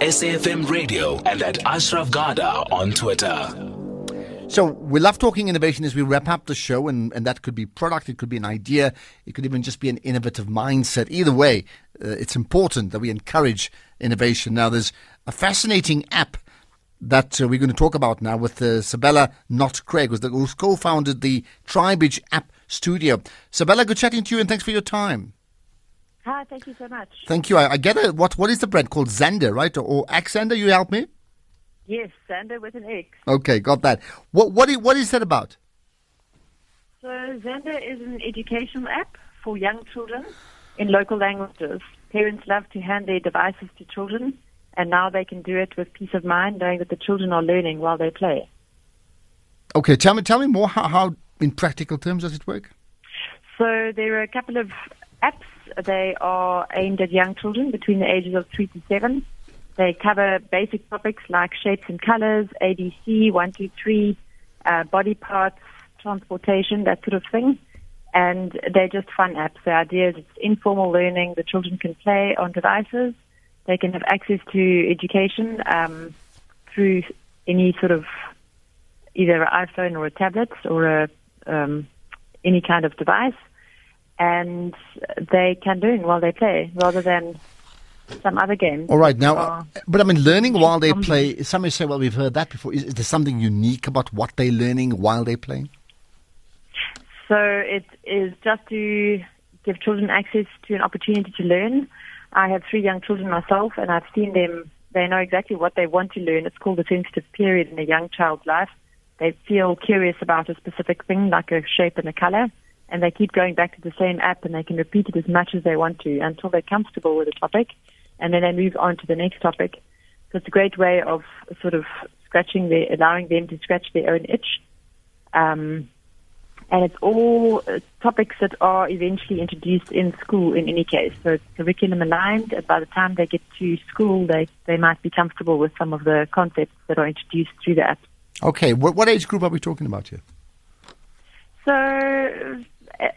SAFM Radio and at Ashraf Garda on Twitter. So we love talking innovation as we wrap up the show, and, and that could be product, it could be an idea, it could even just be an innovative mindset. Either way, uh, it's important that we encourage innovation. Now, there's a fascinating app that uh, we're going to talk about now with uh, Sabella Not Craig, who's, the, who's co-founded the Tribage App Studio. Sibella, good chatting to you, and thanks for your time. Hi, thank you so much. Thank you. I, I get it. What what is the brand called? Xander, right? Or, or Xander? You help me. Yes, Xander with an X. Okay, got that. What what is, what is that about? So Xander is an educational app for young children in local languages. Parents love to hand their devices to children, and now they can do it with peace of mind, knowing that the children are learning while they play. Okay, tell me tell me more. How, how in practical terms does it work? So there are a couple of apps. They are aimed at young children between the ages of three to seven. They cover basic topics like shapes and colors, ABC, one, two, three, uh, body parts, transportation, that sort of thing. And they're just fun apps. The idea is it's informal learning. The children can play on devices. They can have access to education um, through any sort of either an iPhone or a tablet or a um, any kind of device and they can learn while they play rather than some other games. All right, now, uh, but I mean, learning while they play. Some may say, "Well, we've heard that before." Is, is, there something unique about what they're learning while they're playing? So it is just to give children access to an opportunity to learn. I have three young children myself, and I've seen them. They know exactly what they want to learn. It's called the sensitive period in a young child's life. They feel curious about a specific thing, like a shape and a color and they keep going back to the same app and they can repeat it as much as they want to until they're comfortable with the topic and then they move on to the next topic. So it's a great way of sort of scratching their, allowing them to scratch their own itch. Um, and it's all uh, topics that are eventually introduced in school in any case. So it's curriculum aligned. And by the time they get to school, they, they might be comfortable with some of the concepts that are introduced through the app. Okay. What, what age group are we talking about here? So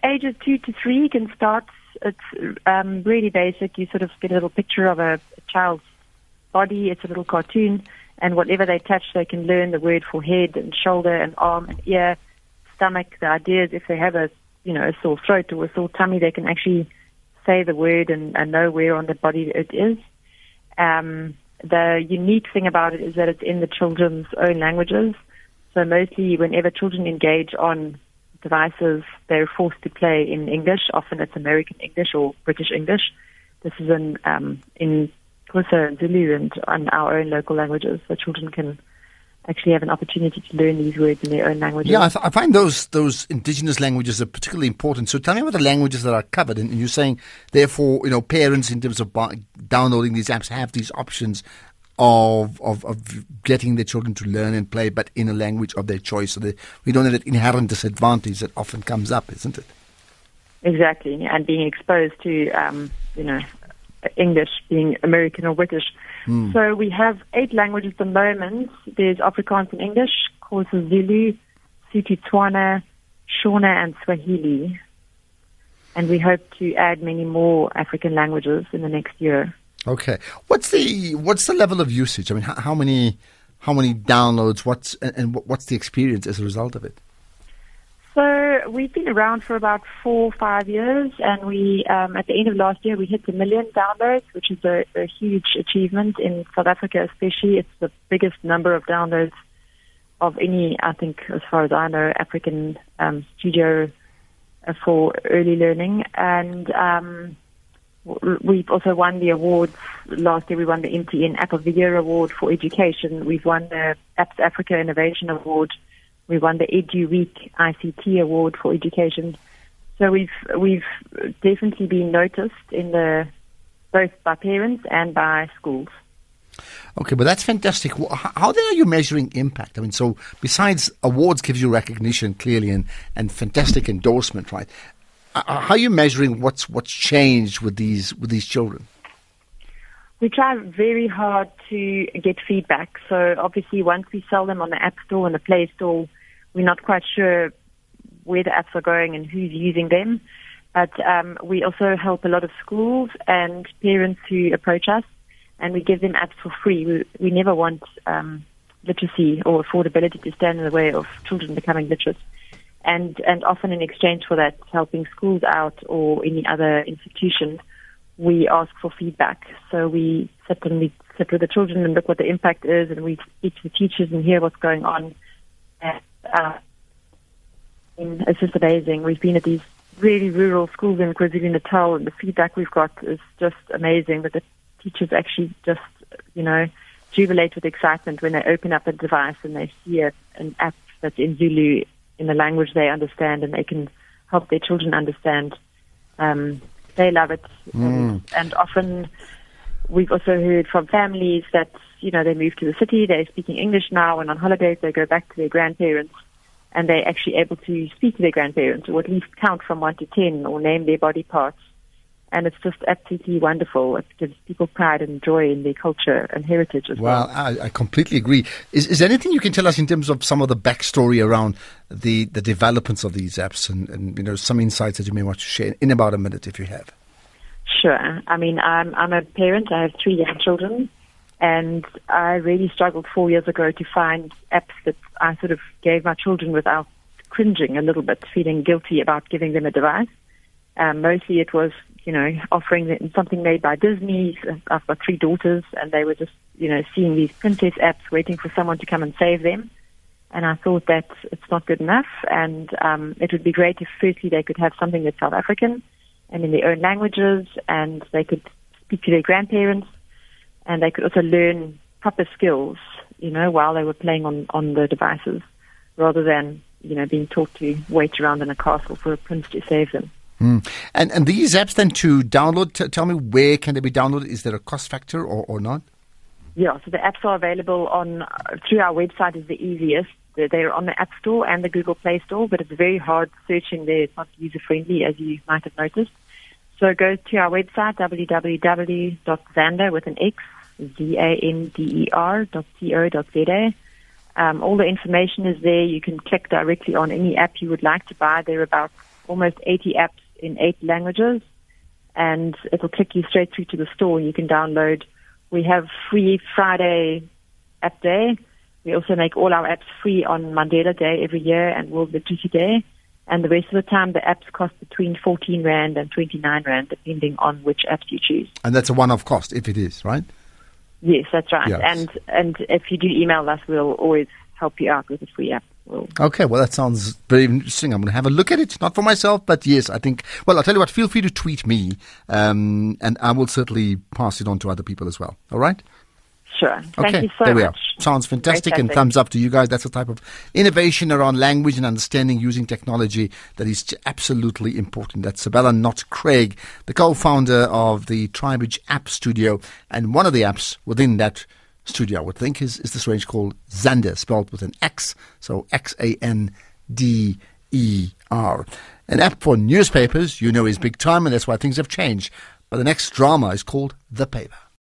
ages two to three can start. It's um, really basic. You sort of get a little picture of a, a child's body. It's a little cartoon, and whatever they touch, they can learn the word for head and shoulder and arm and ear, stomach. The idea is if they have a you know a sore throat or a sore tummy, they can actually say the word and, and know where on the body it is. Um, the unique thing about it is that it's in the children's own languages. So mostly, whenever children engage on devices, they're forced to play in English. Often it's American English or British English. This is in um, in Xhosa and Zulu and on our own local languages, so children can actually have an opportunity to learn these words in their own languages. Yeah, I, th- I, find those those indigenous languages are particularly important. So tell me about the languages that are covered, and, and you're saying, therefore, you know, parents in terms of downloading these apps have these options of, of, of getting their children to learn and play, but in a language of their choice. So they, we don't have that inherent disadvantage that often comes up, isn't it? Exactly, and being exposed to, um, you know, English being American or British. Mm. So we have eight languages at the moment. There's Afrikaans and English, Xhosa Zulu, Sotho Shona, and Swahili. And we hope to add many more African languages in the next year. Okay, what's the what's the level of usage? I mean, how, how many how many downloads? What's and, and what's the experience as a result of it? So we've been around for about four or five years, and we um, at the end of last year we hit a million downloads, which is a, a huge achievement in South Africa, especially. It's the biggest number of downloads of any, I think, as far as I know, African um, studio uh, for early learning, and um, We've also won the awards. Last year we won the MTN App of the Year award for education. We've won the Apps Africa Innovation Award. We won the Edu Week ICT Award for education. So we've we've definitely been noticed in the both by parents and by schools. Okay, but that's fantastic. How then are you measuring impact? I mean, so besides awards gives you recognition clearly and, and fantastic endorsement, right? Uh, uh, how are you measuring what's what's changed with these with these children? We try very hard to get feedback. So obviously, once we sell them on the App Store and the Play Store, we're not quite sure where the apps are going and who's using them. But um, we also help a lot of schools and parents who approach us, and we give them apps for free. We, we never want um, literacy or affordability to stand in the way of children becoming literate. And, and often in exchange for that, helping schools out or any other institution, we ask for feedback. So we sit and we sit with the children and look what the impact is, and we speak to the teachers and hear what's going on. And, uh, it's just amazing. We've been at these really rural schools in KwaZulu Natal, and the feedback we've got is just amazing. That the teachers actually just, you know, jubilate with excitement when they open up a device and they see a, an app that's in Zulu in a language they understand and they can help their children understand. Um, they love it. Mm. And, often we've also heard from families that, you know, they move to the city, they're speaking English now, and on holidays they go back to their grandparents and they're actually able to speak to their grandparents or at least count from 1 to 10 or name their body parts and it's just absolutely wonderful. It gives people pride and joy in their culture and heritage as well. Well, I, I completely agree. Is, is there anything you can tell us in terms of some of the backstory around the, the developments of these apps and, and you know some insights that you may want to share in about a minute if you have? Sure. I mean, I'm I'm a parent. I have three young children, and I really struggled four years ago to find apps that I sort of gave my children without cringing a little bit, feeling guilty about giving them a device. Um, mostly it was, you know, offering them something made by Disney. I've got three daughters, and they were just, you know, seeing these princess apps, waiting for someone to come and save them. And I thought that it's not good enough, and um, it would be great if firstly they could have something that's South African and in their own languages, and they could speak to their grandparents, and they could also learn proper skills, you know, while they were playing on on the devices, rather than you know being taught to wait around in a castle for a prince to save them. Mm. And and these apps then to download, t- tell me where can they be downloaded? Is there a cost factor or, or not? Yeah, so the apps are available on through our website is the easiest. They're- on the App Store and the Google Play Store, but it's very hard searching there. It's not user friendly, as you might have noticed. So go to our website www.xander with an X Z A N D E R dot C O dot Z A. Um, all the information is there. You can click directly on any app you would like to buy. There are about almost 80 apps in eight languages, and it'll click you straight through to the store. You can download. We have free Friday app day. We also make all our apps free on Mandela Day every year and World Literacy Day. And the rest of the time, the apps cost between 14 Rand and 29 Rand, depending on which apps you choose. And that's a one-off cost if it is, right? Yes, that's right. Yes. And and if you do email us, we'll always help you out with a free app. We'll Okay, well, that sounds very interesting. I'm going to have a look at it. Not for myself, but yes, I think. Well, I'll tell you what, feel free to tweet me, um, and I will certainly pass it on to other people as well. All right? Sure. Thank okay, you so there we much. are. Sounds fantastic, and thumbs up to you guys. That's the type of innovation around language and understanding using technology that is absolutely important. That's Sibella Knott-Craig, the co-founder of the Tribage App Studio, and one of the apps within that studio, I would think, is, is this range called Xander, spelled with an X, so X A N D E R. An app for newspapers, you know, is big time, and that's why things have changed. But the next drama is called The Paper.